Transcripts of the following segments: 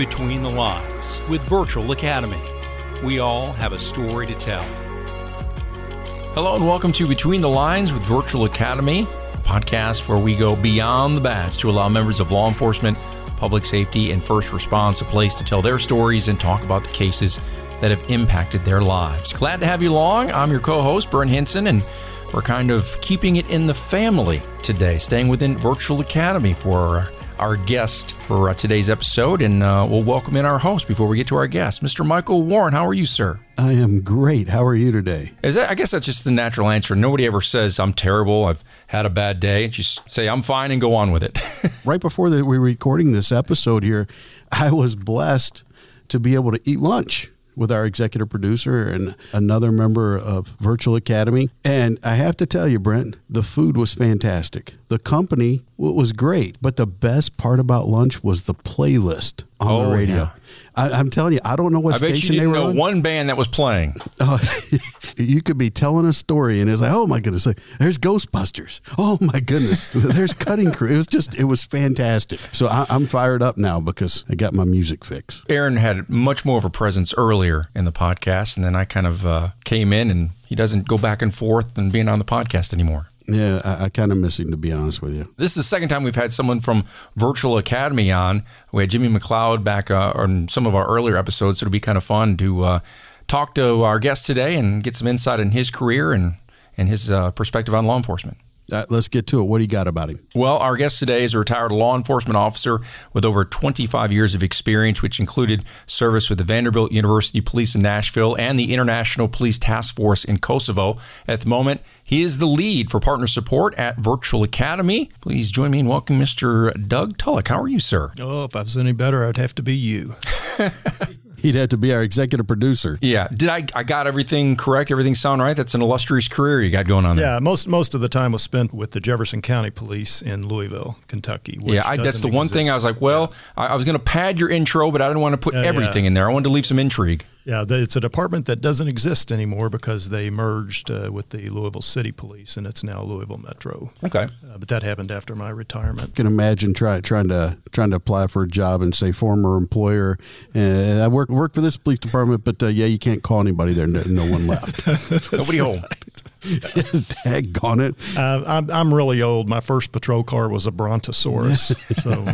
Between the Lines with Virtual Academy. We all have a story to tell. Hello and welcome to Between the Lines with Virtual Academy, a podcast where we go beyond the badge to allow members of law enforcement, public safety, and first response a place to tell their stories and talk about the cases that have impacted their lives. Glad to have you along. I'm your co host, Brent Hinson, and we're kind of keeping it in the family today, staying within Virtual Academy for our guest for uh, today's episode, and uh, we'll welcome in our host before we get to our guest, Mr. Michael Warren. How are you, sir? I am great. How are you today? Is that? I guess that's just the natural answer. Nobody ever says I'm terrible. I've had a bad day. Just say I'm fine and go on with it. right before we were recording this episode here, I was blessed to be able to eat lunch with our executive producer and another member of Virtual Academy. And I have to tell you, Brent, the food was fantastic. The company was great, but the best part about lunch was the playlist on oh, the radio. Yeah. I, am telling you, I don't know what I station they were on. One band that was playing. Uh, you could be telling a story, and it's like, oh my goodness, there's Ghostbusters. Oh my goodness, there's Cutting Crew. It was just, it was fantastic. So I, am fired up now because I got my music fix. Aaron had much more of a presence earlier in the podcast, and then I kind of uh, came in, and he doesn't go back and forth and being on the podcast anymore. Yeah, I, I kind of miss him to be honest with you. This is the second time we've had someone from Virtual Academy on. We had Jimmy McLeod back uh, on some of our earlier episodes, so it'll be kind of fun to uh, talk to our guest today and get some insight in his career and and his uh, perspective on law enforcement. Uh, let's get to it. What do you got about him? Well, our guest today is a retired law enforcement officer with over 25 years of experience, which included service with the Vanderbilt University Police in Nashville and the International Police Task Force in Kosovo. At the moment, he is the lead for partner support at Virtual Academy. Please join me in welcoming Mr. Doug Tullock. How are you, sir? Oh, if I was any better, I'd have to be you. He'd have to be our executive producer. Yeah. Did I I got everything correct? Everything sound right? That's an illustrious career you got going on there. Yeah, most most of the time was spent with the Jefferson County Police in Louisville, Kentucky. yeah, I, that's the one thing I was like, well, yeah. I, I, was going to pad your intro, but I didn't want to put uh, everything yeah. in there. I wanted to leave some intrigue. Yeah, it's a department that doesn't exist anymore because they merged uh, with the Louisville City Police, and it's now Louisville Metro. Okay, uh, but that happened after my retirement. I can imagine try, trying to trying to apply for a job and say former employer. Uh, I work work for this police department, but uh, yeah, you can't call anybody there. No, no one left. Nobody home. Daggone it! Uh, I'm I'm really old. My first patrol car was a Brontosaurus. so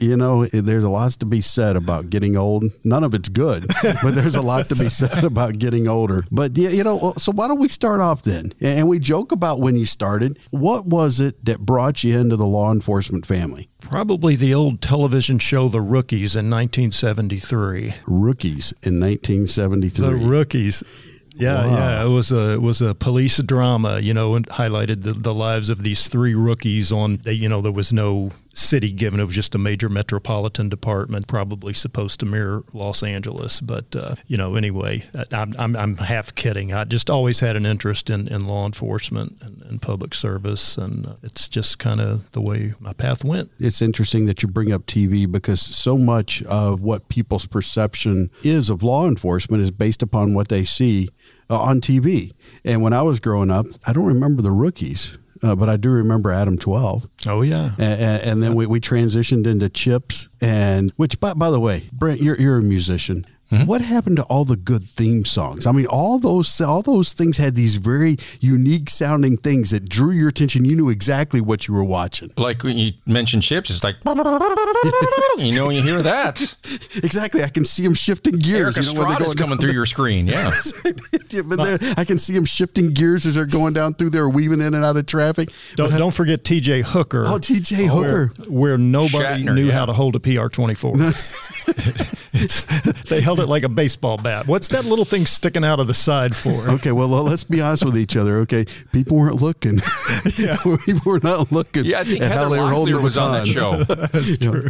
you know, there's a lot to be said about getting old. None of it's good, but there's a lot to be said about getting older. But yeah, you know, so why don't we start off then? And we joke about when you started. What was it that brought you into the law enforcement family? Probably the old television show The Rookies in 1973. Rookies in 1973. The Rookies. Yeah, wow. yeah, it was a it was a police drama, you know, and highlighted the, the lives of these three rookies. On you know, there was no city given; it was just a major metropolitan department, probably supposed to mirror Los Angeles. But uh, you know, anyway, I'm, I'm, I'm half kidding. I just always had an interest in, in law enforcement and, and public service, and uh, it's just kind of the way my path went. It's interesting that you bring up TV because so much of what people's perception is of law enforcement is based upon what they see uh, on TV. And when I was growing up, I don't remember the rookies. Uh, but I do remember Adam 12. Oh, yeah. And, and then we, we transitioned into Chips, and which, by, by the way, Brent, you're, you're a musician. Mm-hmm. What happened to all the good theme songs? I mean, all those all those things had these very unique sounding things that drew your attention. You knew exactly what you were watching. Like when you mentioned chips, it's like you know when you hear that. exactly, I can see them shifting gears. Erik you know, Estrada's coming through your screen. Yeah, yeah but I can see them shifting gears as they're going down through there, weaving in and out of traffic. Don't, don't forget T.J. Hooker. Oh, T.J. Hooker, where, where nobody Shatner, knew yeah. how to hold a PR twenty four. they held it like a baseball bat. What's that little thing sticking out of the side for? Okay, well, let's be honest with each other. Okay, people weren't looking. Yeah. people were not looking. Yeah, I think at Heather how they were holding was on that show. That's true.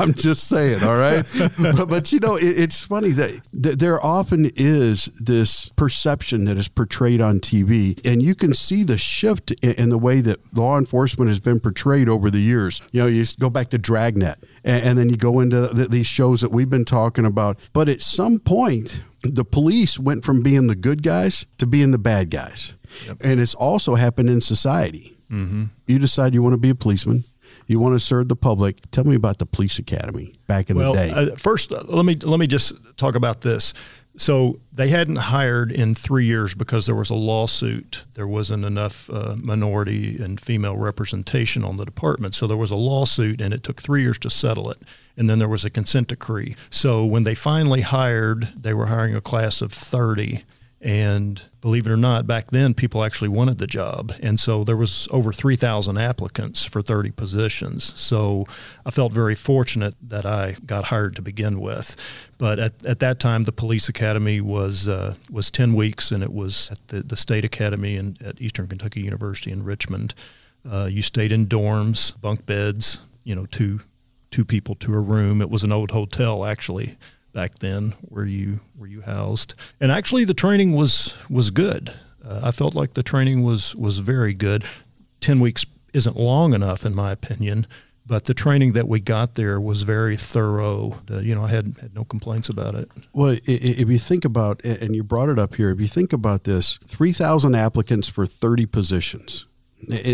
I'm just saying. All right, but, but you know, it, it's funny that, that there often is this perception that is portrayed on TV, and you can see the shift in, in the way that law enforcement has been portrayed over the years. You know, you go back to Dragnet and, and then you go into the, these shows that we've been talking about. But at some point, the police went from being the good guys to being the bad guys. Yep. And it's also happened in society. Mm-hmm. You decide you want to be a policeman. You want to serve the public. Tell me about the police academy back in well, the day. Uh, first, uh, let me let me just talk about this. So they hadn't hired in three years because there was a lawsuit. There wasn't enough uh, minority and female representation on the department. So there was a lawsuit, and it took three years to settle it. And then there was a consent decree. So when they finally hired, they were hiring a class of 30. And believe it or not, back then people actually wanted the job, and so there was over three thousand applicants for thirty positions. So I felt very fortunate that I got hired to begin with. But at, at that time, the police academy was uh, was ten weeks, and it was at the, the state academy in, at Eastern Kentucky University in Richmond. Uh, you stayed in dorms, bunk beds, you know, two two people to a room. It was an old hotel actually back then where you were you housed and actually the training was was good uh, i felt like the training was was very good 10 weeks isn't long enough in my opinion but the training that we got there was very thorough. Uh, you know, I had, had no complaints about it. Well, if you think about, and you brought it up here, if you think about this, 3,000 applicants for 30 positions.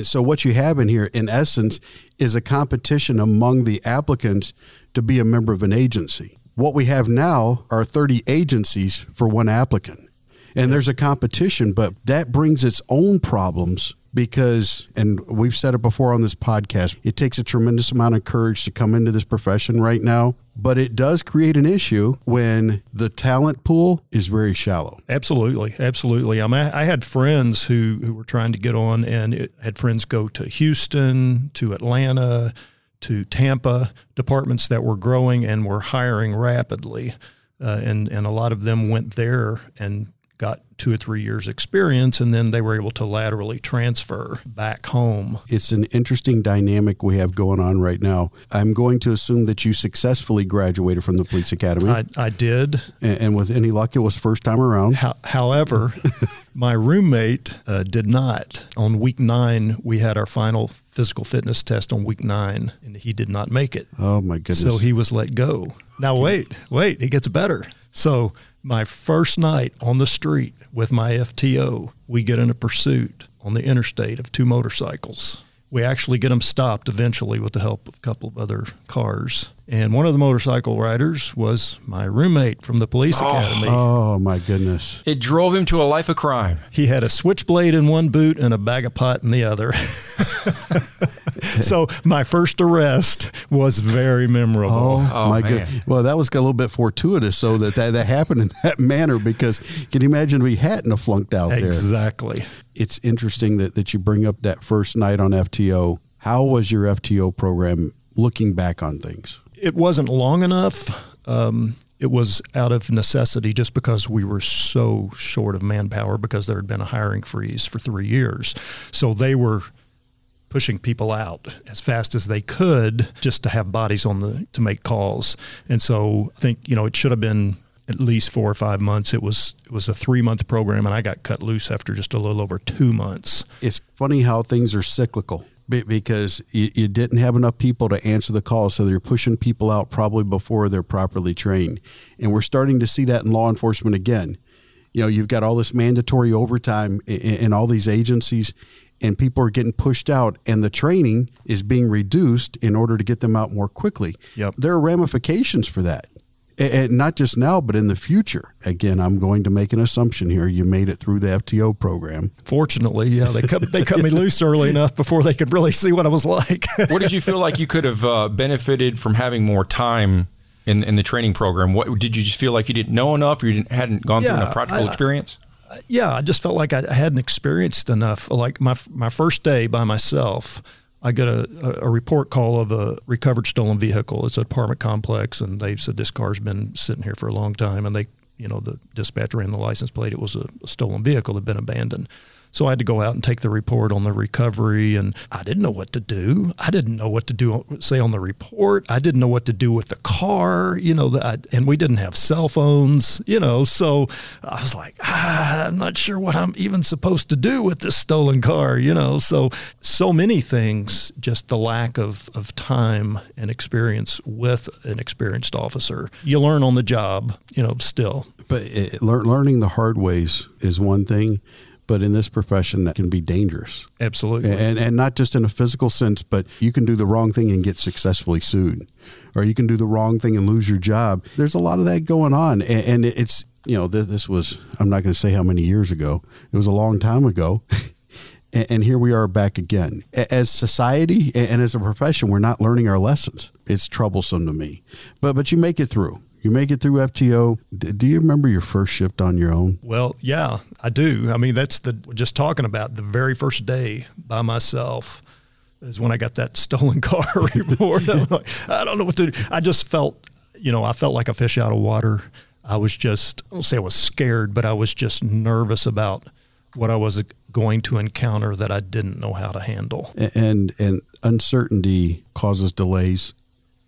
So, what you have in here, in essence, is a competition among the applicants to be a member of an agency. What we have now are 30 agencies for one applicant. And there's a competition, but that brings its own problems because, and we've said it before on this podcast, it takes a tremendous amount of courage to come into this profession right now. But it does create an issue when the talent pool is very shallow. Absolutely, absolutely. I mean, I had friends who who were trying to get on, and it, had friends go to Houston, to Atlanta, to Tampa, departments that were growing and were hiring rapidly. Uh, and, and a lot of them went there and got two or three years experience and then they were able to laterally transfer back home. It's an interesting dynamic we have going on right now. I'm going to assume that you successfully graduated from the police academy. I, I did. And, and, with any luck, it was first time around. How, however, my roommate uh, did not. On week nine, we had our final physical fitness test on week nine, and he did not make it. Oh, my goodness. So he was let go. Now, wait, wait, it gets better. So my first night on the street with my FTO, we get in a pursuit on the interstate of two motorcycles. We actually get them stopped eventually with the help of a couple of other cars. And one of the motorcycle riders was my roommate from the police oh. academy. Oh, my goodness. It drove him to a life of crime. He had a switchblade in one boot and a bag of pot in the other. so my first arrest was very memorable. Oh, oh my goodness. Well, that was a little bit fortuitous so that, that that happened in that manner because can you imagine we hadn't have flunked out exactly. there? Exactly. It's interesting that, that you bring up that first night on FTO. How was your FTO program looking back on things? It wasn't long enough. Um, it was out of necessity just because we were so short of manpower because there had been a hiring freeze for three years. So they were pushing people out as fast as they could just to have bodies on the to make calls. And so I think you know it should have been at least four or five months. It was it was a three month program, and I got cut loose after just a little over two months. It's funny how things are cyclical because you, you, didn't have enough people to answer the call. So they're pushing people out probably before they're properly trained. And we're starting to see that in law enforcement again. You know, you've got all this mandatory overtime in, in all these agencies, and people are getting pushed out, and the training is being reduced in order to get them out more quickly. Yep. There are ramifications for that and not just now, but in the future. Again, I'm going to make an assumption here. You made it through the FTO program. Fortunately, yeah, they cut they cut me loose early enough before they could really see what I was like. what did you feel like you could have uh, benefited from having more time in in the training program? What did you just feel like you didn't know enough, or you hadn't gone yeah, through enough practical I, experience? yeah, I just felt like I hadn't experienced enough. Like my my first day by myself I got a, a report call of a recovered stolen vehicle. It's an apartment complex, and they said this car's been sitting here for a long time. And they, you know, the dispatcher ran the license plate. It was a, a stolen vehicle that had been abandoned. So I had to go out and take the report on the recovery, and I didn't know what to do. I didn't know what to do, say on the report. I didn't know what to do with the car, you know, that, and we didn't have cell phones, you know. So I was like, ah, I'm not sure what I'm even supposed to do with this stolen car, you know. So so many things, just the lack of of time and experience with an experienced officer. You learn on the job, you know, still. But it, learning the hard ways is one thing but in this profession that can be dangerous. Absolutely. And, and not just in a physical sense, but you can do the wrong thing and get successfully sued, or you can do the wrong thing and lose your job. There's a lot of that going on. And, and it's, you know, this, this was, I'm not going to say how many years ago, it was a long time ago. and here we are back again. As society and as a profession, we're not learning our lessons. It's troublesome to me, but but you make it through. You make it through FTO. Do you remember your first shift on your own? Well, yeah, I do. I mean, that's the just talking about the very first day by myself is when I got that stolen car report. like, I don't know what to do. I just felt, you know, I felt like a fish out of water. I was just, I don't say I was scared, but I was just nervous about what I was going to encounter that I didn't know how to handle. And and uncertainty causes delays.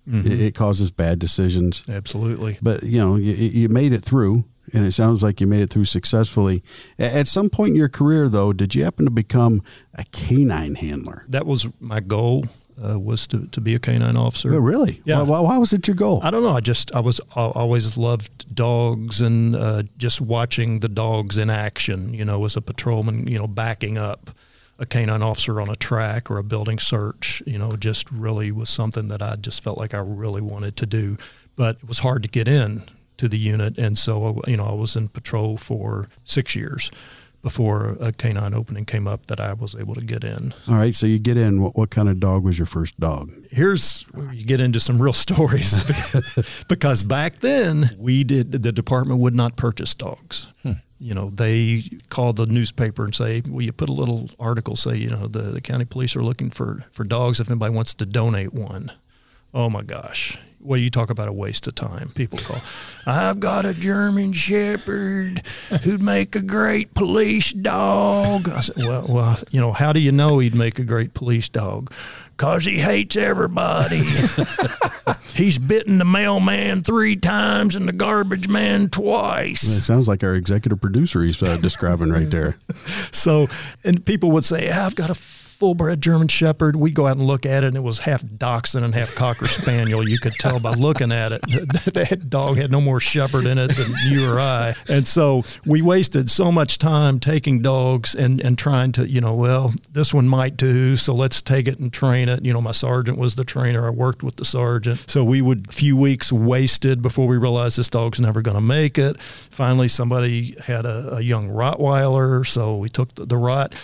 Mm-hmm. It causes bad decisions. Absolutely. But you know, you, you made it through, and it sounds like you made it through successfully. At some point in your career, though, did you happen to become a canine handler? That was my goal uh, was to, to be a canine officer. Oh, really? Yeah. Why, why, was it your goal? I don't know. I just I was I always loved dogs and uh, just watching the dogs in action. You know, as a patrolman, you know, backing up a canine officer on a track or a building search. You know, just really was something that I just felt like I really wanted to do, but it was hard to get in to the unit, and so you know I was in patrol for six years before a canine opening came up that I was able to get in. All right, so you get in. What, what kind of dog was your first dog? Here's where you get into some real stories because back then we did the department would not purchase dogs. Hmm. You know, they call the newspaper and say, "Will you put a little article say, you know, the, the county police are looking for for dogs if anybody wants to donate one." Oh my gosh, well, you talk about a waste of time. People call, I've got a German Shepherd who'd make a great police dog. I said, well, well, you know, how do you know he'd make a great police dog? Cause he hates everybody. He's bitten the mailman three times and the garbage man twice. It sounds like our executive producer he's uh, describing right there. So, and people would say, I've got a full bred German Shepherd. We'd go out and look at it, and it was half Dachshund and half Cocker Spaniel. You could tell by looking at it. that dog had no more Shepherd in it than you or I. And so we wasted so much time taking dogs and, and trying to, you know, well, this one might do, so let's take it and train it. You know, my sergeant was the trainer. I worked with the sergeant. So we would, few weeks wasted before we realized this dog's never going to make it. Finally, somebody had a, a young Rottweiler, so we took the, the Rott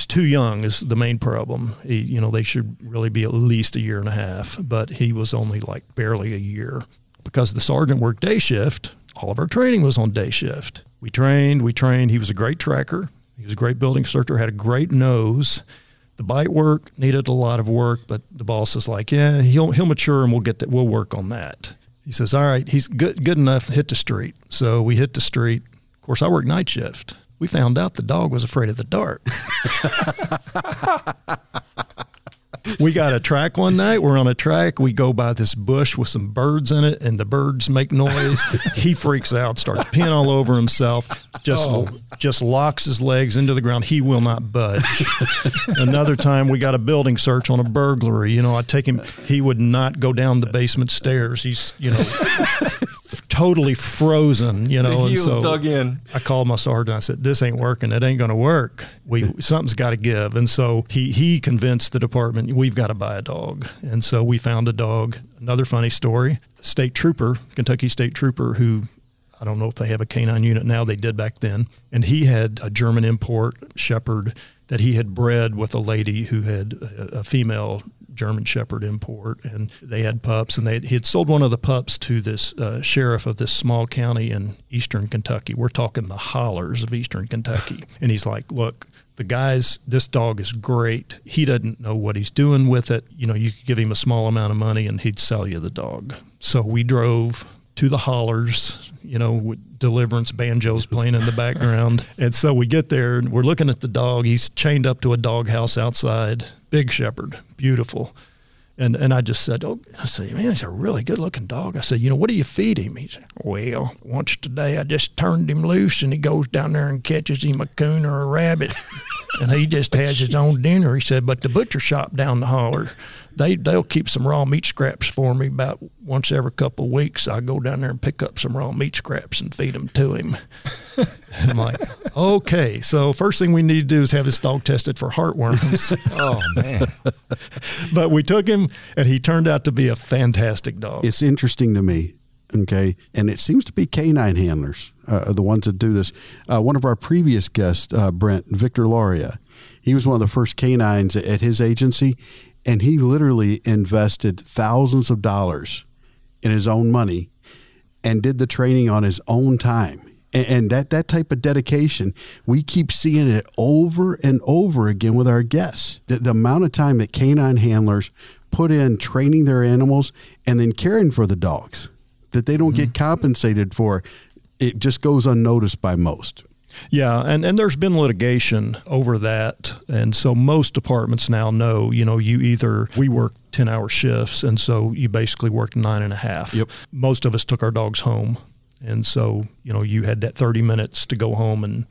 was too young is the main problem. He, you know, they should really be at least a year and a half, but he was only like barely a year because the sergeant worked day shift. All of our training was on day shift. We trained, we trained. He was a great tracker. He was a great building searcher, had a great nose. The bite work needed a lot of work, but the boss is like, yeah, he'll he'll mature and we'll get that. We'll work on that. He says, all right, he's good good enough. Hit the street. So we hit the street. Of course, I work night shift we found out the dog was afraid of the dark. we got a track one night. We're on a track. We go by this bush with some birds in it, and the birds make noise. he freaks out, starts peeing all over himself, just oh. just locks his legs into the ground. He will not budge. Another time, we got a building search on a burglary. You know, I take him. He would not go down the basement stairs. He's you know totally frozen, you know. The heels and so dug in. I called my sergeant. I said, "This ain't working. It ain't going to work. We something's got to give." And so he he convinced the department we've got to buy a dog. And so we found a dog. Another funny story: state trooper, Kentucky state trooper, who I don't know if they have a canine unit now. They did back then, and he had a German import shepherd that he had bred with a lady who had a, a female German Shepherd import, and they had pups, and they he had sold one of the pups to this uh, sheriff of this small county in eastern Kentucky. We're talking the hollers of eastern Kentucky, and he's like, "Look, the guy's this dog is great. He doesn't know what he's doing with it. You know, you could give him a small amount of money, and he'd sell you the dog." So we drove to the hollers, you know, with deliverance banjos playing in the background. And so we get there and we're looking at the dog. He's chained up to a doghouse outside big shepherd, beautiful. And and I just said, oh, I said, man, he's a really good looking dog. I said, you know, what do you feed him? He said, well, once today I just turned him loose and he goes down there and catches him a coon or a rabbit, and he just has his own dinner. He said, but the butcher shop down the holler, they they'll keep some raw meat scraps for me about once every couple of weeks. I go down there and pick up some raw meat scraps and feed them to him. I'm like, okay, so first thing we need to do is have this dog tested for heartworms. oh man! but we took him, and he turned out to be a fantastic dog. It's interesting to me okay and it seems to be canine handlers uh, the ones that do this uh, one of our previous guests uh, brent victor lauria he was one of the first canines at his agency and he literally invested thousands of dollars in his own money and did the training on his own time. And, that that type of dedication we keep seeing it over and over again with our guests. The, the amount of time that canine handlers put in training their animals and then caring for the dogs that they don't mm-hmm. get compensated for it just goes unnoticed by most yeah, and, and there's been litigation over that. And so most departments now know, you know, you either, we work 10 hour shifts, and so you basically work nine and a half. Yep. Most of us took our dogs home. And so, you know, you had that 30 minutes to go home and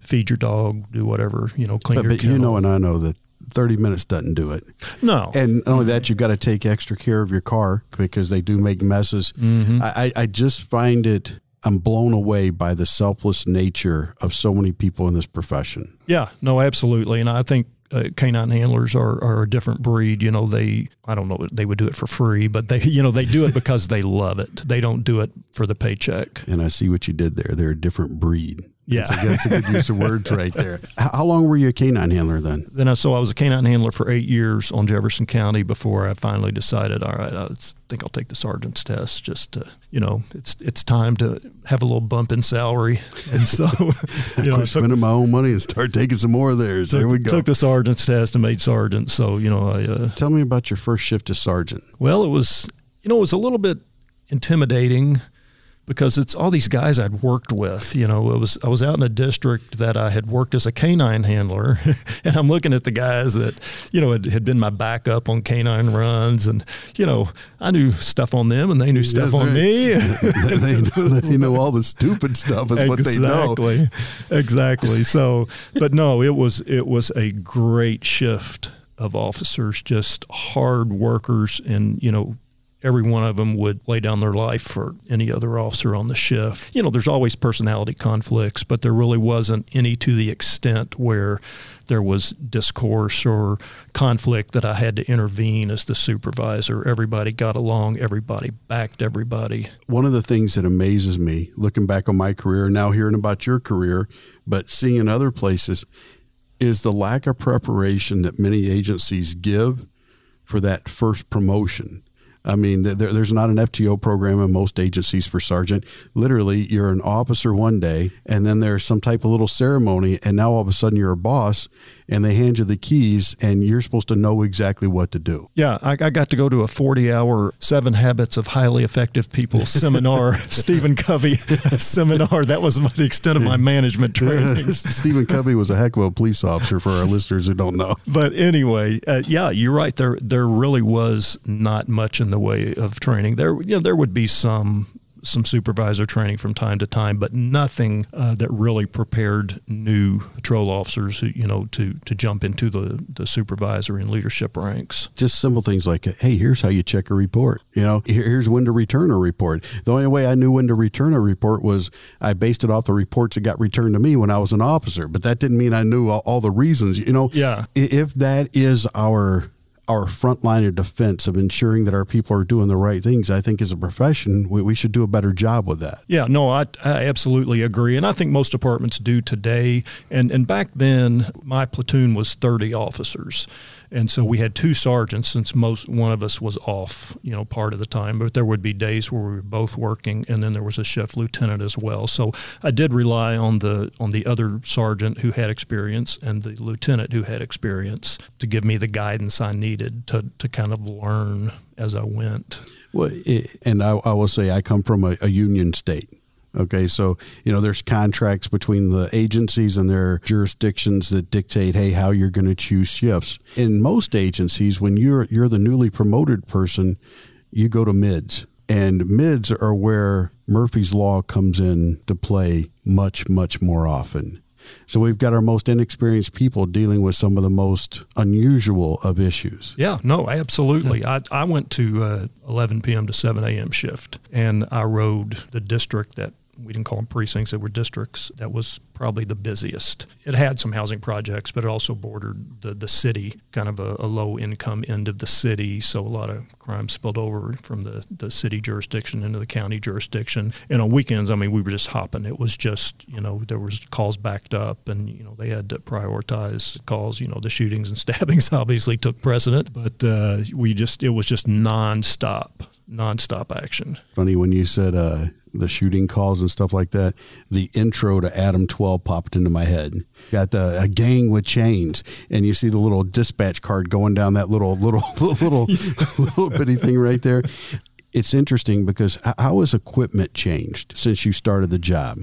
feed your dog, do whatever, you know, clean but, your But you know, and I know that 30 minutes doesn't do it. No. And not only that, you've got to take extra care of your car because they do make messes. Mm-hmm. I, I just find it I'm blown away by the selfless nature of so many people in this profession. Yeah, no, absolutely. And I think uh, canine handlers are, are a different breed. You know, they, I don't know, they would do it for free, but they, you know, they do it because they love it. They don't do it for the paycheck. And I see what you did there. They're a different breed. Yeah, that's a, that's a good use of words right there. How long were you a canine handler then? Then I so I was a canine handler for eight years on Jefferson County before I finally decided, all right, I think I'll take the sergeant's test. Just to, you know, it's it's time to have a little bump in salary, and so you know, spending my own money and start taking some more of theirs. Took, there we go. Took the sergeant's test and made sergeant. So you know, I uh, tell me about your first shift as sergeant. Well, it was you know it was a little bit intimidating because it's all these guys I'd worked with. You know, it was I was out in a district that I had worked as a canine handler, and I'm looking at the guys that you know had, had, been my backup on canine runs, and you know I knew stuff on them, and they knew stuff on me. they, know, they know all the stupid stuff is exactly. what they know. Exactly, exactly. So, but no, it was it was a great shift of officers, just hard workers, and you know every one of them would lay down their life for any other officer on the shift. You know, there's always personality conflicts, but there really wasn't any to the extent where there was discourse or conflict that I had to intervene as the supervisor. Everybody got along, everybody backed everybody. One of the things that amazes me, looking back on my career, now hearing about your career, but seeing in other places, is the lack of preparation that many agencies give for that first promotion. I mean, there, there's not an FTO program in most agencies for sergeant. Literally, you're an officer one day, and then there's some type of little ceremony, and now all of a sudden you're a boss, and they hand you the keys, and you're supposed to know exactly what to do. Yeah, I, I got to go to a 40 hour Seven Habits of Highly Effective People seminar, Stephen Covey seminar. That was the extent of my management training. Stephen Covey was a heck of a police officer for our listeners who don't know. But anyway, uh, yeah, you're right. There, there really was not much in the way of training. There, you know, there would be some some supervisor training from time to time, but nothing uh, that really prepared new patrol officers, who, you know, to to jump into the the supervisor and leadership ranks. Just simple things like, hey, here's how you check a report. You know, here's when to return a report. The only way I knew when to return a report was I based it off the reports that got returned to me when I was an officer, but that didn't mean I knew all, all the reasons. You know, yeah. If that is our our front line of defense of ensuring that our people are doing the right things, I think as a profession, we, we should do a better job with that. Yeah, no, I, I absolutely agree. And I think most departments do today. And, and back then, my platoon was 30 officers. And so we had two sergeants since most one of us was off, you know, part of the time. But there would be days where we were both working, and then there was a shift lieutenant as well. So I did rely on the on the other sergeant who had experience and the lieutenant who had experience to give me the guidance I needed to to kind of learn as I went. Well, and I, I will say I come from a, a union state. Okay, so you know there's contracts between the agencies and their jurisdictions that dictate, hey, how you're going to choose shifts. In most agencies, when you're you're the newly promoted person, you go to mids, and mids are where Murphy's law comes in to play much much more often. So we've got our most inexperienced people dealing with some of the most unusual of issues. Yeah, no, absolutely. I, I went to uh, 11 p.m. to 7 a.m. shift, and I rode the district that we didn't call them precincts, they were districts. That was probably the busiest. It had some housing projects, but it also bordered the, the city, kind of a, a low income end of the city. So a lot of crime spilled over from the, the city jurisdiction into the county jurisdiction. And on weekends, I mean, we were just hopping. It was just, you know, there was calls backed up and, you know, they had to prioritize calls. You know, the shootings and stabbings obviously took precedent, but uh, we just, it was just nonstop nonstop action. Funny when you said uh, the shooting calls and stuff like that. The intro to Adam 12 popped into my head. Got the a gang with chains, and you see the little dispatch card going down that little little little little bitty thing right there. It's interesting because how has equipment changed since you started the job?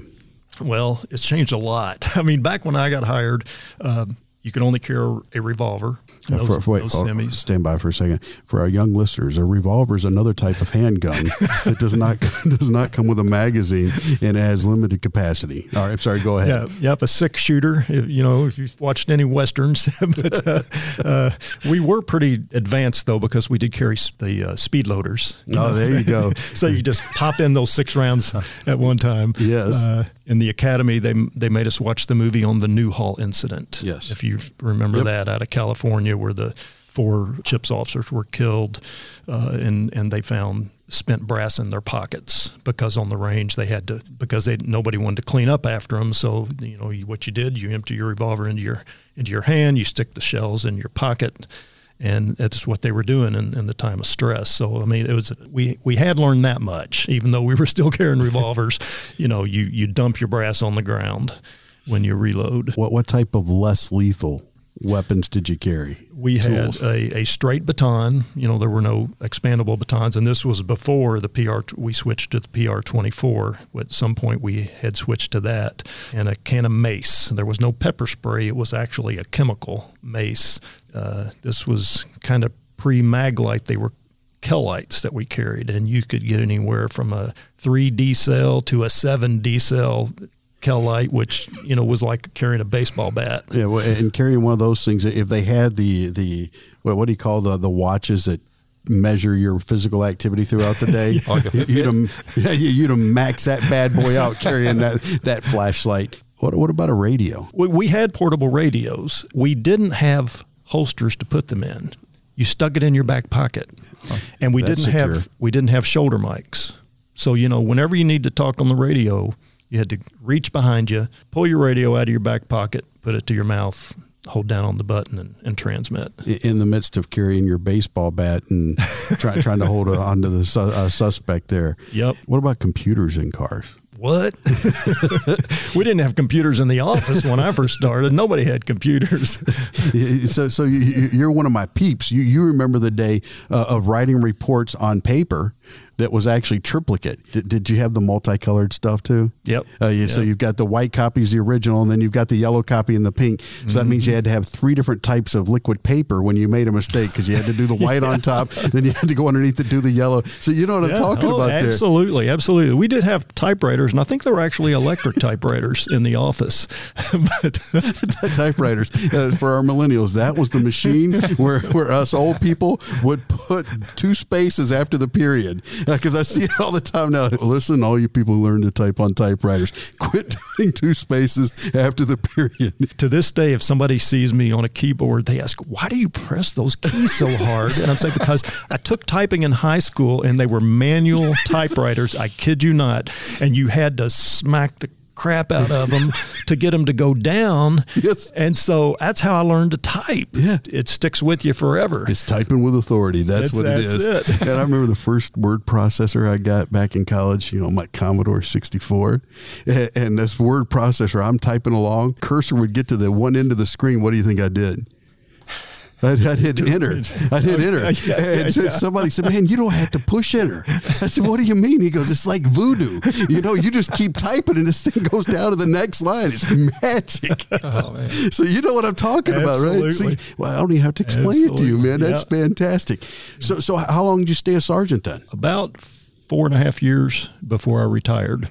Well, it's changed a lot. I mean, back when I got hired, um, you can only carry a revolver. No, for, wait, oh, stand by for a second. For our young listeners, a revolver is another type of handgun that does not does not come with a magazine and has limited capacity. All right, I'm sorry. Go ahead. Yeah, yep, a six shooter. If, you know, if you've watched any westerns, but uh, uh, we were pretty advanced though because we did carry the uh, speed loaders. Oh, know? there you go. so you just pop in those six rounds at one time. Yes. In the academy, they they made us watch the movie on the Newhall incident. Yes. If you remember yep. that out of California, where the four CHIPS officers were killed, uh, and and they found spent brass in their pockets because on the range they had to because they nobody wanted to clean up after them. So you know what you did, you empty your revolver into your into your hand, you stick the shells in your pocket and that's what they were doing in, in, the time of stress. So I mean, it was we we had learned that much, even though we were still carrying revolvers. you know, you you dump your brass on the ground when you reload. What what type of less lethal weapons did you carry? We Tools. had a, a straight baton. You know, there were no expandable batons, and this was before the PR. We switched to the PR twenty four. At some point, we had switched to that, and a can of mace. There was no pepper spray. It was actually a chemical mace. Uh, this was kind of pre Maglite. They were Kel-Lites that we carried, and you could get anywhere from a three D cell to a seven D cell Kel-Lite, which you know was like carrying a baseball bat. Yeah, well, and carrying one of those things. If they had the the what, what do you call the the watches that measure your physical activity throughout the day, you'd have, you'd have max that bad boy out carrying that that flashlight. What what about a radio? We, we had portable radios. We didn't have holsters to put them in. You stuck it in your back pocket, and we didn't secure. have we didn't have shoulder mics. So you know, whenever you need to talk on the radio, you had to reach behind you, pull your radio out of your back pocket, put it to your mouth, hold down on the button and, and transmit. In the midst of carrying your baseball bat and try, trying to hold on to the su- uh, suspect there. Yep. What about computers in cars? What? we didn't have computers in the office when I first started. Nobody had computers. so, so you, are one of my peeps. You, you remember the day uh, of writing reports on paper that was actually triplicate. Did, did you have the multicolored stuff too? Yep. Uh, yeah, yep. So you've got the white copy is the original, and then you've got the yellow copy and the pink. So mm-hmm. that means you had to have three different types of liquid paper when you made a mistake because you had to do the white on top, then you had to go underneath to do the yellow. So you know what yeah. I'm talking oh, about absolutely, there. Absolutely, absolutely. We did have typewriters, and I think there were actually electric typewriters in the office. but typewriters uh, for our millennials, that was the machine where where us old people would put two spaces after the period because I see it all the time now. Listen, all you people who learn to type on typewriters, quit doing two spaces after the period. To this day, if somebody sees me on a keyboard, they ask, "Why do you press those keys so hard?" And I'm saying because I took typing in high school, and they were manual typewriters. I kid you not, and you had to smack the crap out of them to get them to go down. Yes. And so that's how I learned to type. Yeah. It sticks with you forever. It's typing with authority. That's, that's what that's it is. It. and I remember the first word processor I got back in college, you know, my Commodore 64. And this word processor, I'm typing along, cursor would get to the one end of the screen. What do you think I did? I'd, I'd hit enter. I'd hit oh, enter. Yeah, yeah, and yeah. somebody said, "Man, you don't have to push enter." I said, "What do you mean?" He goes, "It's like voodoo. You know, you just keep typing, and this thing goes down to the next line. It's magic." Oh, so you know what I'm talking Absolutely. about, right? See, well, I don't even have to explain Absolutely. it to you, man. That's fantastic. So, so how long did you stay a sergeant then? About four and a half years before I retired.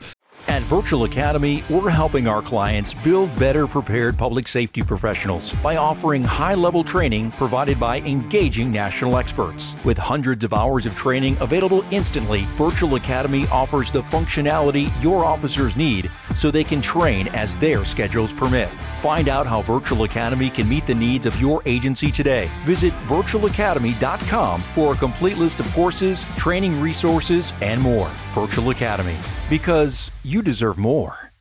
At Virtual Academy, we're helping our clients build better prepared public safety professionals by offering high level training provided by engaging national experts. With hundreds of hours of training available instantly, Virtual Academy offers the functionality your officers need so they can train as their schedules permit. Find out how Virtual Academy can meet the needs of your agency today. Visit virtualacademy.com for a complete list of courses, training resources, and more. Virtual Academy, because you deserve more.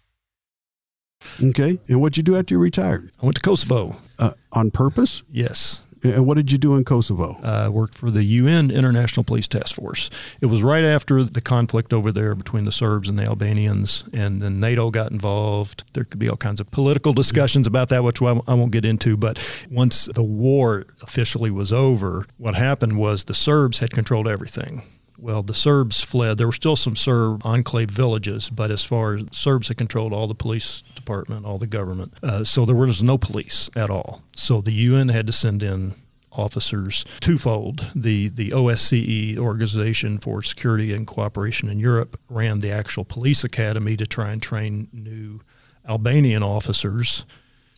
Okay. And what'd you do after you retired? I went to Kosovo. Uh, on purpose? Yes. And what did you do in Kosovo? I worked for the UN International Police Task Force. It was right after the conflict over there between the Serbs and the Albanians, and then NATO got involved. There could be all kinds of political discussions about that, which I won't get into. But once the war officially was over, what happened was the Serbs had controlled everything. Well, the Serbs fled. There were still some Serb enclave villages, but as far as Serbs had controlled all the police department, all the government, uh, so there was no police at all. So the UN had to send in officers twofold. The the OSCE Organization for Security and Cooperation in Europe ran the actual police academy to try and train new Albanian officers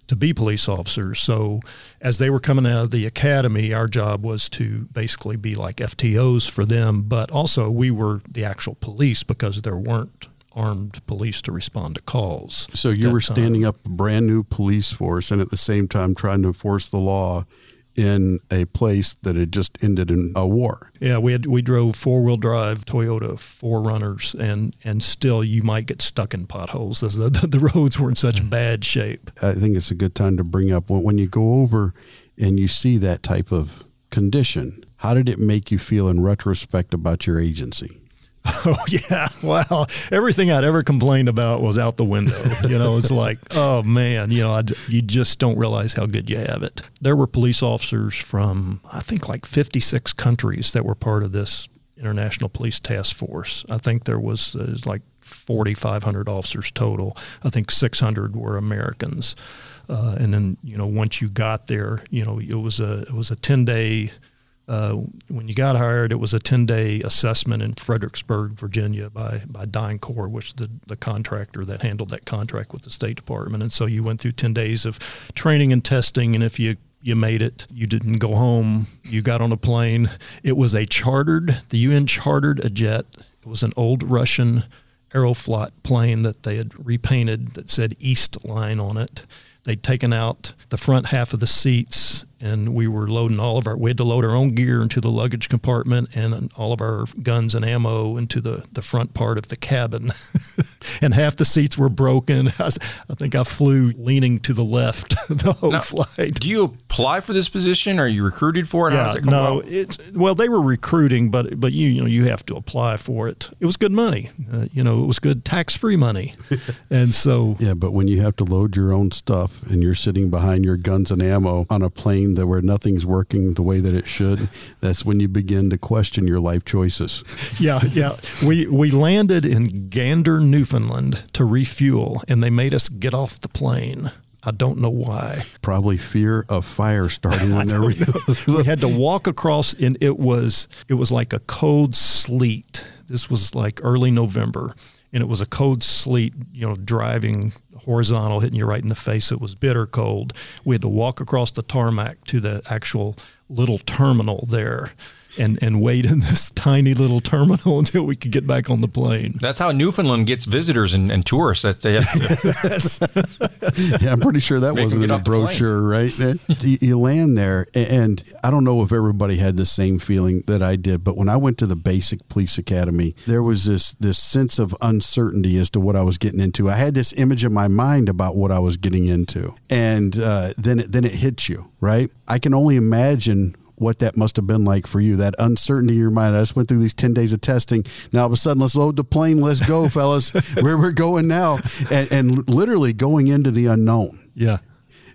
to be police officers. So as they were coming out of the academy, our job was to basically be like FTOs for them, but also we were the actual police because there weren't armed police to respond to calls. So you were uh, standing time. up a brand new police force and at the same time trying to enforce the law in a place that had just ended in a war. Yeah, we had we drove four wheel drive Toyota 4Runners, and and still you might get stuck in potholes. The, the, the roads were in such mm. bad shape. I think it's a good time to bring up when, when you go over and you see that type of condition. How did it make you feel in retrospect about your agency? Oh yeah, wow! Everything I'd ever complained about was out the window. You know, it's like, oh man, you know, I'd, you just don't realize how good you have it. There were police officers from I think like 56 countries that were part of this international police task force. I think there was, uh, like 4,500 officers total. I think 600 were Americans. Uh, and then you know once you got there, you know it was a it was a 10 day uh, when you got hired, it was a 10 day assessment in Fredericksburg, Virginia by, by DynCorp, which the, the contractor that handled that contract with the State Department. And so you went through 10 days of training and testing. And if you you made it. You didn't go home. You got on a plane. It was a chartered, the UN chartered a jet. It was an old Russian Aeroflot plane that they had repainted that said East Line on it. They'd taken out the front half of the seats and we were loading all of our we had to load our own gear into the luggage compartment and all of our guns and ammo into the, the front part of the cabin. And half the seats were broken. I, I, think i flew leaning to the left the whole now, flight. do you apply for this position? Are you recruited for it? Yeah, no it's well they were recruiting but but you you know you have to apply for it. It was good money. Uh, you know it was good tax-free money. And so yeah but when you have to load your own stuff and you're sitting behind your guns and ammo on a plane that where nothing's working the way that it should, that's when you begin to question your life choices. Yeah, yeah. We we landed in Gander, Newfoundland to refuel, and they made us get off the plane. I don't know why. Probably fear of fire starting on their. we had to walk across, and it was it was like a cold sleet. This was like early November, and it was a cold sleet. You know, driving horizontal, hitting you right in the face. It was bitter cold. We had to walk across the tarmac to the actual little terminal there and, and wait in this tiny little terminal until we could get back on the plane. That's how Newfoundland gets visitors and, and tourists. That they yeah, I'm pretty sure that wasn't in a brochure, right? you land there, and I don't know if everybody had the same feeling that I did, but when I went to the basic police academy, there was this this sense of uncertainty as to what I was getting into. I had this image in my mind about what I was getting into, and uh, then it, then it hits you, right? I can only imagine what that must have been like for you. That uncertainty in your mind. I just went through these 10 days of testing. Now, all of a sudden, let's load the plane. Let's go, fellas. Where we're going now. And, and, literally going into the unknown. Yeah.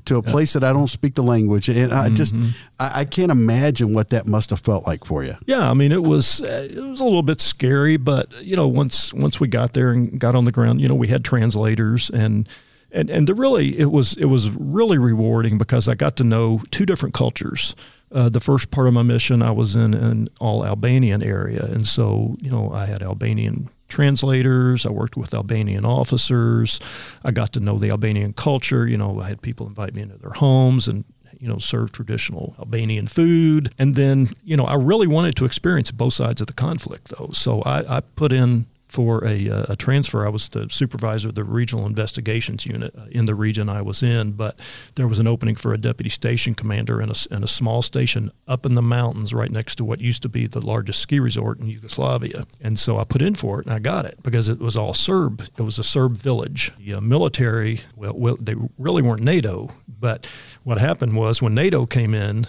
To a yeah. place that I don't speak the language. And I just, mm-hmm. I, I, can't imagine what that must have felt like for you. Yeah. I mean, it was, uh, it was a little bit scary, but, you know, once, once we got there and got on the ground, you know, we had translators and, and, and the really, it was, it was really rewarding because I got to know two different cultures uh, the first part of my mission, I was in an all Albanian area, and so you know I had Albanian translators. I worked with Albanian officers. I got to know the Albanian culture. You know, I had people invite me into their homes and you know, serve traditional Albanian food. And then, you know, I really wanted to experience both sides of the conflict, though. So I, I put in for a, uh, a, transfer. I was the supervisor of the regional investigations unit uh, in the region I was in, but there was an opening for a deputy station commander in a, in a small station up in the mountains right next to what used to be the largest ski resort in Yugoslavia. And so I put in for it and I got it because it was all Serb. It was a Serb village. The uh, military, well, well, they really weren't NATO, but what happened was when NATO came in,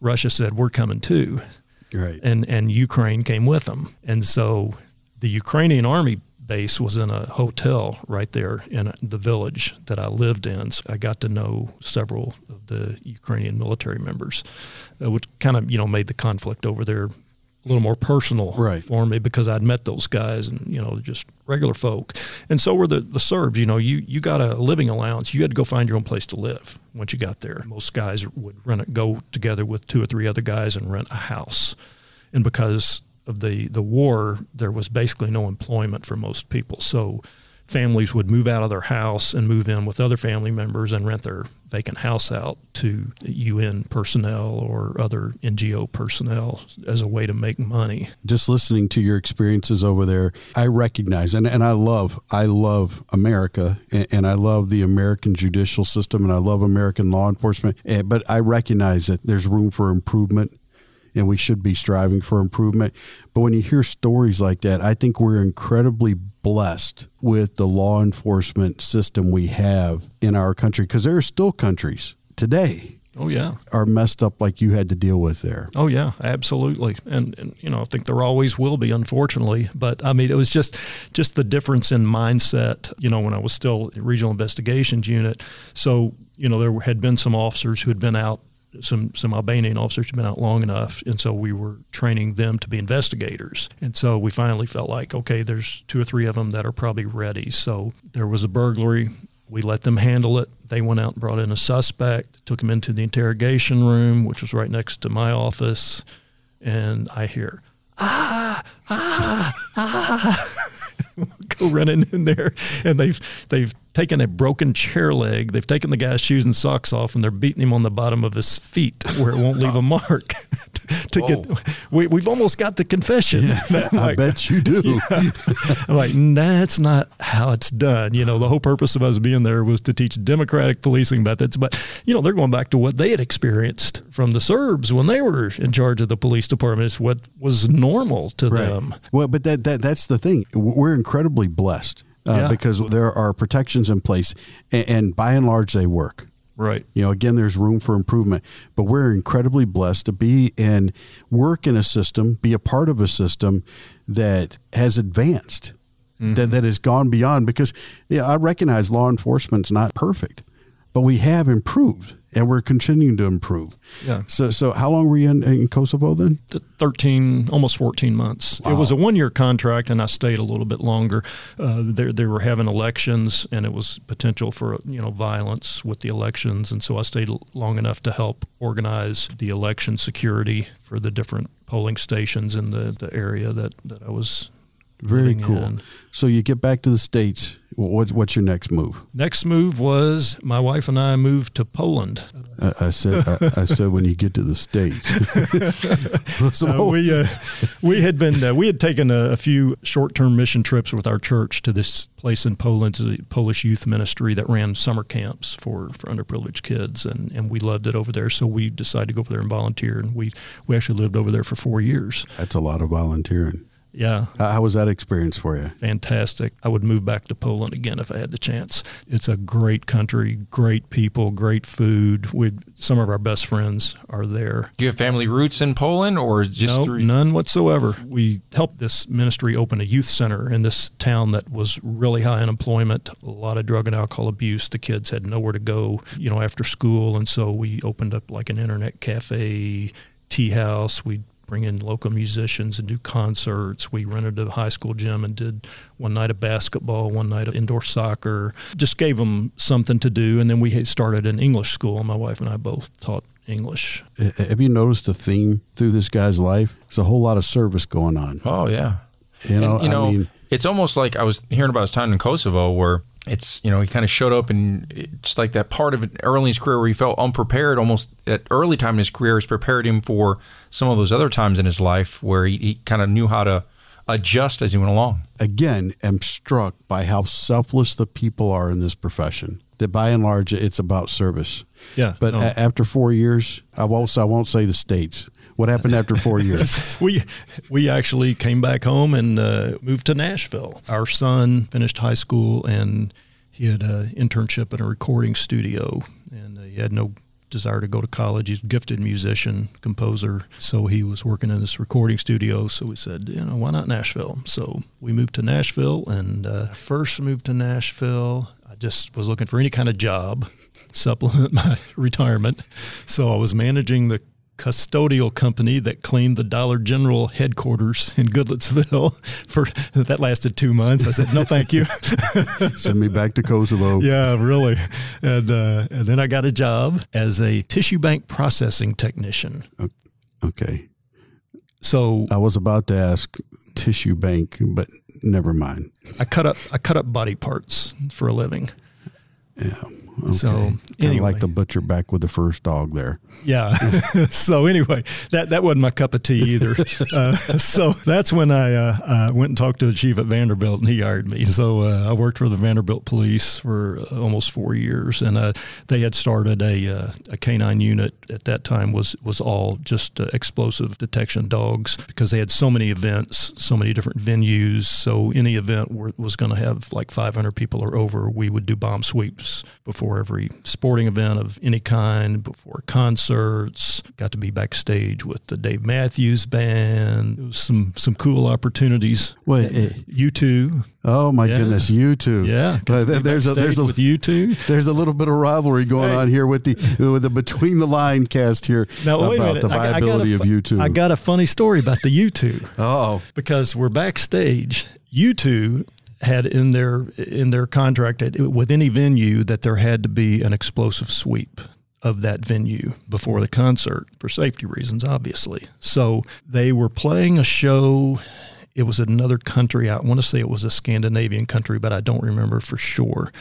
Russia said, We're coming too. Right. And, and Ukraine came with them. And so the Ukrainian army base was in a hotel right there in the village that I lived in. So I got to know several of the Ukrainian military members, uh, which kind of you know made the conflict over there a little more personal right. for me because I'd met those guys and you know just regular folk, and so were the the Serbs. You know, you you got a living allowance. You had to go find your own place to live once you got there. Most guys would rent go together with two or three other guys and rent a house, and because of the, the war, there was basically no employment for most people. So families would move out of their house and move in with other family members and rent their vacant house out to UN personnel or other NGO personnel as a way to make money. Just listening to your experiences over there, I recognize and, and I love I love America and, and I love the American judicial system and I love American law enforcement. Eh, but I recognize that there's room for improvement and we should be striving for improvement. But when you hear stories like that, I think we're incredibly blessed with the law enforcement system we have in our country because there are still countries today Oh yeah, are messed up like you had to deal with there. Oh yeah, absolutely, and, and you know I think there always will be, unfortunately. But I mean, it was just just the difference in mindset. You know, when I was still regional investigations unit, so you know there had been some officers who had been out some some Albanian officers had been out long enough, and so we were training them to be investigators. And so we finally felt like, okay, there's two or three of them that are probably ready. So there was a burglary. We let them handle it. They went out and brought in a suspect, took him into the interrogation room, which was right next to my office, and I hear, ah, ah, ah. go running in there, and they've they've taken a broken chair leg, they've taken the guy's shoes and socks off, and they're beating him on the bottom of his feet where it won't leave a mark. to get, we, we've almost got the confession. Yeah, like, I bet you do. Yeah. I'm like, that's not how it's done. You know, the whole purpose of us being there was to teach democratic policing methods, but you know, they're going back to what they had experienced from the Serbs when they were in charge of the police department. It's what was normal to right. them. Well, but that, that that's the thing. We're incredibly blessed uh, yeah. because there are protections in place, and, and by and large, they work. Right. You know, again, there's room for improvement, but we're incredibly blessed to be and work in a system, be a part of a system that has advanced, mm-hmm. that, that has gone beyond. Because yeah, I recognize law enforcement's not perfect, but we have improved and we're continuing to improve. Yeah. So, so how long were you in, in Kosovo then? Thirteen, almost fourteen months. Wow. It was a one-year contract, and I stayed a little bit longer. Uh, they, they were having elections, and it was potential for you know violence with the elections, and so I stayed long enough to help organize the election security for the different polling stations in the, the area that, that I was very cool. So you get back to the states. What's what's your next move? Next move was my wife and I moved to Poland. I, I said I, I, said when you get to the states. uh, we uh, we had been uh, we had taken a, a few short term mission trips with our church to this place in Poland, a Polish youth ministry that ran summer camps for, for underprivileged kids, and, and we loved it over there. So we decided to go over there and volunteer, and we we actually lived over there for four years. That's a lot of volunteering. Yeah. How was that experience for you? Fantastic. I would move back to Poland again if I had the chance. It's a great country, great people, great food. We some of our best friends are there. Do you have family roots in Poland or just no, none whatsoever. We helped this ministry open a youth center in this town that was really high unemployment, a lot of drug and alcohol abuse. The kids had nowhere to go, you know, after school, and so we opened up like an internet cafe, tea house. We bring in local musicians and do concerts. We rented a high school gym and did one night of basketball, one night of indoor soccer. Just gave them something to do. And then we started an English school. My wife and I both taught English. Uh, uh, have you noticed a theme through this guy's life? It's a whole lot of service going on. Oh, yeah. You know, and, you know, I mean, it's almost like I was hearing about his time in Kosovo, where it's you know he kind of showed up and it's like that part of it early in his career where he felt unprepared. Almost at early time in his career has prepared him for some of those other times in his life where he, he kind of knew how to adjust as he went along. again, am struck by how selfless the people are in this profession. That by and large, it's about service. Yeah, But no. a- after four years, I won't. I won't say the states. What happened after four years? we we actually came back home and uh, moved to Nashville. Our son finished high school and he had an internship in a recording studio, and uh, he had no desire to go to college. He's a gifted musician, composer, so he was working in this recording studio. So we said, you know, why not Nashville? So we moved to Nashville, and uh, first moved to Nashville. I just was looking for any kind of job supplement my retirement. So I was managing the custodial company that cleaned the Dollar General headquarters in Goodlettsville for that lasted two months. I said, no, thank you. Send me back to Kosovo. yeah, really. And, uh, and then I got a job as a tissue bank processing technician. Okay. So I was about to ask tissue bank, but never mind. I cut up I cut up body parts for a living. Yeah. Okay. So, Kinda anyway. like the butcher back with the first dog there. Yeah. so anyway, that that wasn't my cup of tea either. Uh, so that's when I uh, uh, went and talked to the chief at Vanderbilt, and he hired me. So uh, I worked for the Vanderbilt Police for uh, almost four years, and uh, they had started a uh, a canine unit at that time was was all just uh, explosive detection dogs because they had so many events, so many different venues. So any event were, was going to have like 500 people or over, we would do bomb sweeps before every sporting event of any kind, before concerts. Got to be backstage with the Dave Matthews Band. It was some some cool opportunities. Wait, eh, You two, oh my Yeah. goodness, you too. yeah. Th- there's a there's a with you two. there's a little bit of rivalry going Hey. on here with the with the between the line cast here Now about the I- I viability of you two. I got a funny story about the U2. oh, because we're backstage. U2 had in their in their contract that with any venue that there had to be an explosive sweep of that venue before the concert for safety reasons, obviously. So they were playing a show. It was another country. I want to say it was a Scandinavian country, but I don't remember for sure.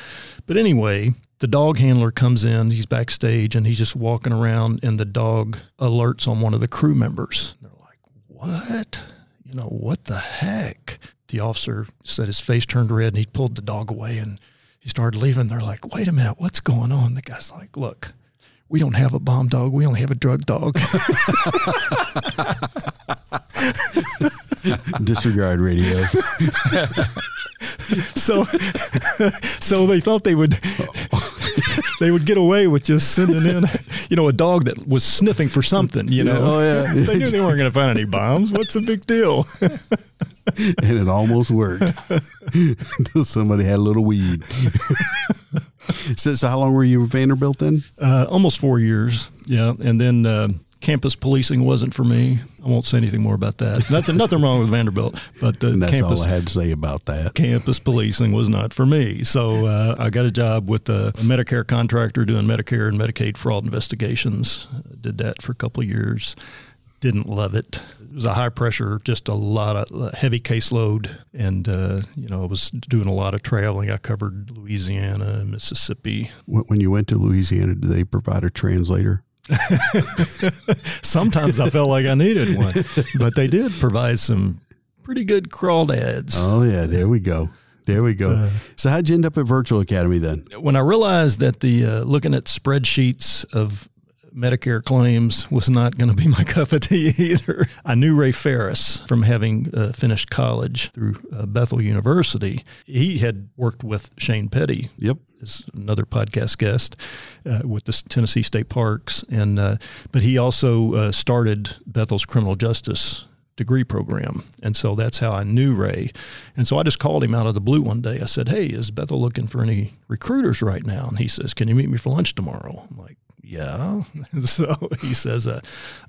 But anyway, the dog handler comes in. He's backstage and he's just walking around, and the dog alerts on one of the crew members. They're like, "What? You know what the heck?" The officer said his face turned red, and he pulled the dog away, and he started leaving. They're like, "Wait a minute, what's going on?" The guy's like, "Look." We don't have a bomb dog. We only have a drug dog. disregard radio. so, so they thought they would they would get away with just sending in, you know, a dog that was sniffing for something. You know, Oh, yeah. they knew they weren't going to find any bombs. What's the big deal? and it almost worked until somebody had a little weed. so, so how long were you at Vanderbilt then? Uh, almost four years, yeah, and then. Uh, Campus policing wasn't for me. I won't say anything more about that. Nothing, nothing wrong with Vanderbilt, but that's campus all I had to say about that. campus policing was not for me. So uh, I got a job with a Medicare contractor doing Medicare and Medicaid fraud investigations. Did that for a couple of years. Didn't love it. It was a high pressure, just a lot of uh, heavy caseload, and uh, you know I was doing a lot of traveling. I covered Louisiana, and Mississippi. When when you went to Louisiana, did they provide a translator? Sometimes I felt like I needed one, but they did provide some pretty good crawdads. Oh yeah, there we go. There we go. so how'd you end up at Virtual Academy then? when I realized that the uh, looking at spreadsheets of Medicare claims was not going to be my cup of tea either. I knew Ray Ferris from having uh, finished college through uh, Bethel University. He had worked with Shane Petty, Yep. is another podcast guest uh, with the Tennessee State Parks, and uh, but he also uh, started Bethel's criminal justice degree program, and so that's how I knew Ray. And so I just called him out of the blue one day. I said, "Hey, is Bethel looking for any recruiters right now?" And he says, "Can you meet me for lunch tomorrow?" I'm like. Yeah. so he says, uh,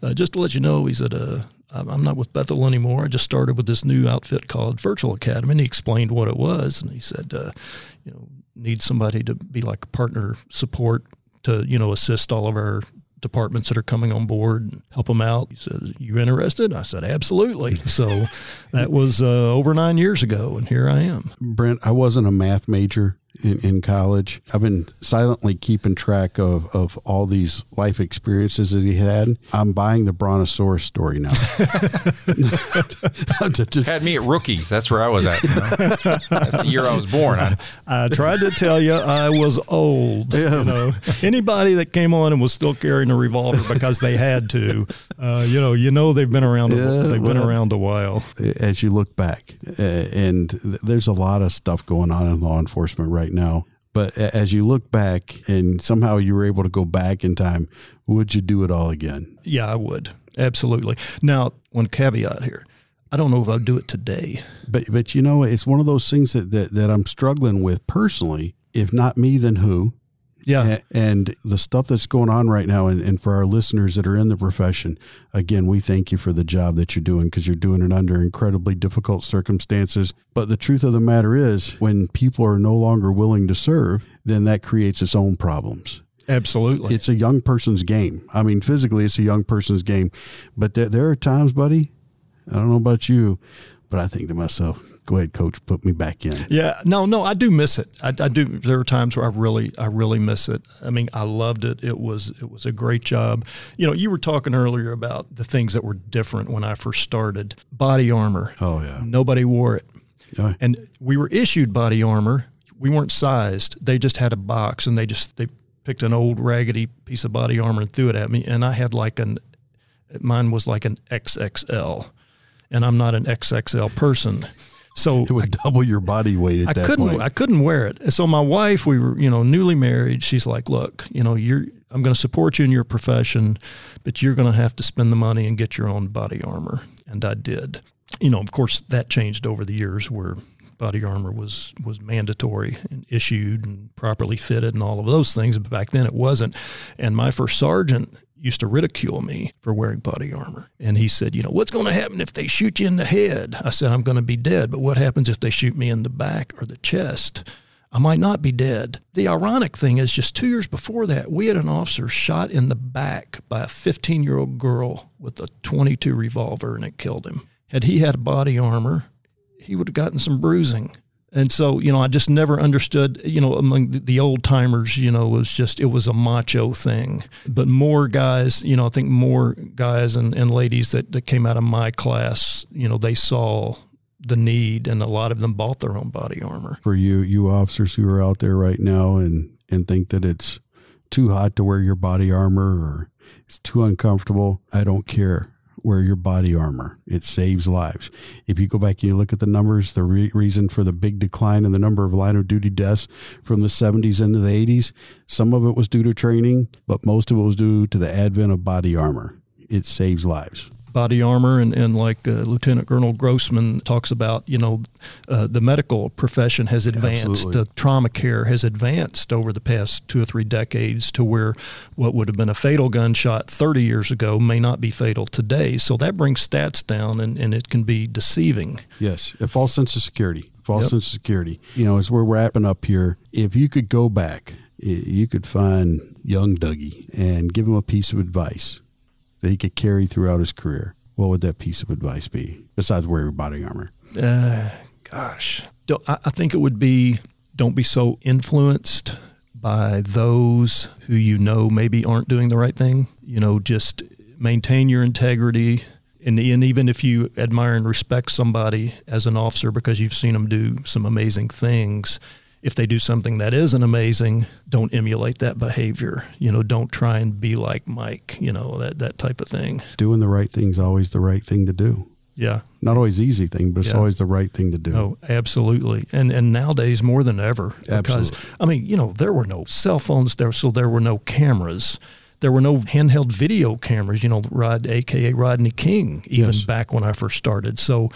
uh, just to let you know, he said, uh, I'm not with Bethel anymore. I just started with this new outfit called Virtual Academy. And he explained what it was. And he said, uh, you know, need somebody to be like partner support to, you know, assist all of our departments that are coming on board and help them out. He says, "You interested?" I said, "Absolutely." So that was uh, over nine years ago, and here I am. Brent, I wasn't a math major in, in college. I've been silently keeping track of, of all these life experiences that he had. I'm buying the Brontosaurus story now. had me at rookies. That's where I was at. You know? That's the year I was born. I, I tried to tell you I was old. Yeah. You know, anybody that came on and was still carrying a revolver because they had to, uh, you know, you know they've been around. A, yeah, they've well, been around a while. As you look back, uh, and there's a lot of stuff going on in law enforcement right now. But as you look back and somehow you were able to go back in time, would you do it all again? Yeah, I would. Absolutely. Now, one caveat here. I don't know if I'd do it today. But but you know, it's one of those things that, that, that I'm struggling with personally. If not me, then who? Yeah. And the stuff that's going on right now, and, and for our listeners that are in the profession, again, we thank you for the job that you're doing because you're doing it under incredibly difficult circumstances. But the truth of the matter is, when people are no longer willing to serve, then that creates its own problems. Absolutely. It's a young person's game. I mean, physically, it's a young person's game. But there, there are times, buddy, I don't know about you, but I think to myself, go ahead, coach, put me back in. Yeah, no, no, I do miss it. I, I, do. There are times where I really, I really miss it. I mean, I loved it. It was, it was a great job. You know, you were talking earlier about the things that were different when I first started. Body armor. Oh yeah. Nobody wore it, yeah. and we were issued body armor. We weren't sized. They just had a box, and they just they picked an old raggedy piece of body armor and threw it at me, and I had like an, mine was like an XXL, and I'm not an XXL person. So it would I, double your body weight at I that couldn't, point. I couldn't wear it. so my wife, we were, you know, newly married. She's like, look, you know, you're, I'm going to support you in your profession, but you're going to have to spend the money and get your own body armor. And I did. You know, of course, that changed over the years where body armor was was mandatory and issued and properly fitted and all of those things. But back then it wasn't. And my first sergeant used to ridicule me for wearing body armor. And he said, You know, what's going to happen if they shoot you in the head? I said, I'm going to be dead. But what happens if they shoot me in the back or the chest? I might not be dead. The ironic thing is, just two years before that, we had an officer shot in the back by a 15 year old girl with a 22 revolver and it killed him. Had he had body armor, he would have gotten some bruising. And so, you know, I just never understood, you know, among the old timers, you know, it was just, it was a macho thing. But more guys, you know, I think more guys and, and ladies that, that came out of my class, you know, they saw the need and a lot of them bought their own body armor. For you, you officers who are out there right now and, and think that it's too hot to wear your body armor or it's too uncomfortable, I don't care wear your body armor. It saves lives. If you go back and you look at the numbers, the re- reason for the big decline in the number of line of duty deaths from the 70s into the 80s, some of it was due to training, but most of it was due to the advent of body armor. It saves lives body armor, and, and like uh, Lieutenant Colonel Grossman talks about, you know, uh, the medical profession has advanced, Absolutely. the trauma care has advanced over the past two or three decades to where what would have been a fatal gunshot 30 years ago may not be fatal today. So that brings stats down, and, and it can be deceiving. Yes, a false sense of security. False yep. sense of security. You know, as we're wrapping up here, if you could go back, you could find young Dougie and give him a piece of advice that he could carry throughout his career, what would that piece of advice be besides wearing body armor? Uh, gosh, I think it would be don't be so influenced by those who you know maybe aren't doing the right thing. You know, just maintain your integrity. And, and even if you admire and respect somebody as an officer because you've seen them do some amazing things, if they do something that isn't amazing, don't emulate that behavior. You know, don't try and be like Mike, you know, that, that type of thing. Doing the right thing is always the right thing to do. Yeah. Not always easy thing, but it's yeah. always the right thing to do. Oh, absolutely. And and nowadays more than ever. Because absolutely. I mean, you know, there were no cell phones there, so there were no cameras. There were no handheld video cameras, you know, Rod aka Rodney King, even yes. back when I first started. So,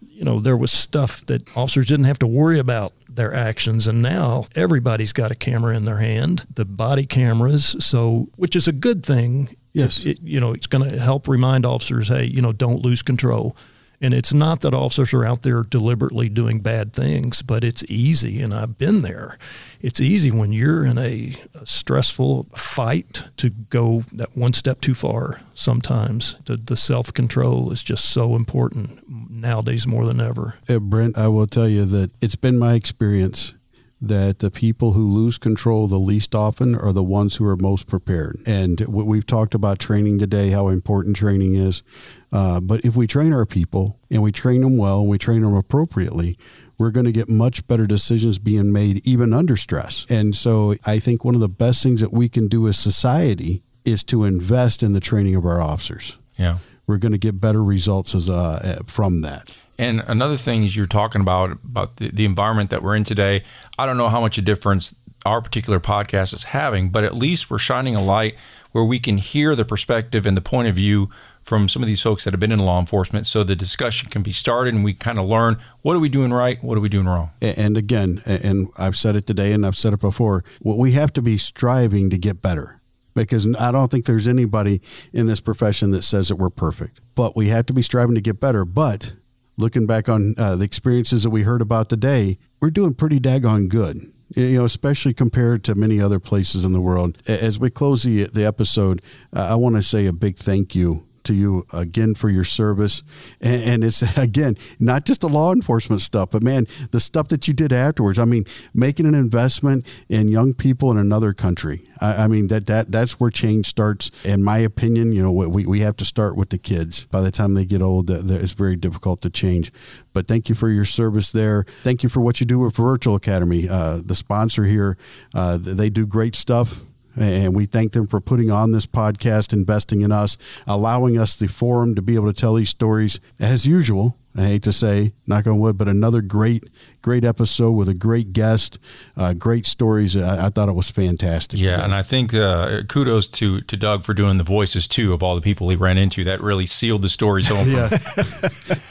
you know, there was stuff that officers didn't have to worry about their actions. And now everybody's got a camera in their hand, the body cameras. So, which is a good thing. Yes. It, you know, it's going to help remind officers, hey, you know, don't lose control. And it's not that officers are out there deliberately doing bad things, but it's easy, and I've been there. It's easy when you're in a, a stressful fight to go that one step too far sometimes. The, the self control is just so important nowadays more than ever. Uh, Brent, I will tell you that it's been my experience that the people who lose control the least often are the ones who are most prepared. And we've talked about training today, how important training is. Uh, but if we train our people and we train them well and we train them appropriately, we're going to get much better decisions being made even under stress. And so I think one of the best things that we can do as society is to invest in the training of our officers. Yeah. We're going to get better results as uh, from that. And another thing is you're talking about about the, the environment that we're in today. I don't know how much of a difference our particular podcast is having, but at least we're shining a light where we can hear the perspective and the point of view from some of these folks that have been in law enforcement so the discussion can be started and we kind of learn what are we doing right what are we doing wrong and again and i've said it today and i've said it before we have to be striving to get better because i don't think there's anybody in this profession that says that we're perfect but we have to be striving to get better but looking back on uh, the experiences that we heard about today, we're doing pretty daggone good. You know, especially compared to many other places in the world. As we close the the episode, uh, I want to say a big thank you to you again for your service. And, and, it's again not just the law enforcement stuff, but man, the stuff that you did afterwards. I mean, making an investment in young people in another country. I, I mean that that that's where change starts. In my opinion, you know, we we have to start with the kids. By the time they get old, that it's very difficult to change. But thank you for your service there. Thank you for what you do with Virtual Academy, uh, the sponsor here. Uh, they do great stuff and we thank them for putting on this podcast, investing in us, allowing us the forum to be able to tell these stories as usual. I hate to say, knock on wood, but another great, great episode with a great guest, uh, great stories. I, I, thought it was fantastic. Yeah, and I think uh, kudos to to Doug for doing the voices too of all the people he ran into. That really sealed the stories home. yeah.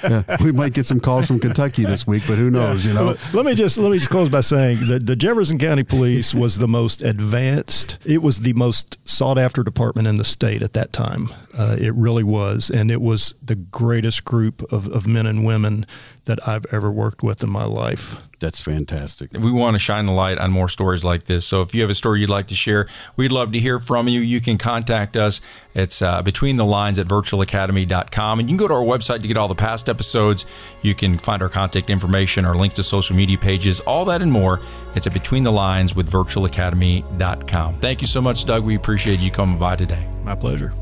yeah. we might get some calls from Kentucky this week, but who knows? Yeah. You know. Let me just let me just close by saying that the Jefferson County Police was the most advanced. It was the most sought after department in the state at that time. Uh, it really was, and it was the greatest group of, of men and and women that I've ever worked with in my life. That's fantastic. We want to shine the light on more stories like this. So if you have a story you'd like to share, we'd love to hear from you. You can contact us. It's uh, between the lines at virtualacademy.com. And you can go to our website to get all the past episodes. You can find our contact information, our links to social media pages, all that and more. It's at between the lines with virtualacademy.com. Thank you so much, Doug. We appreciate you coming by today. My pleasure.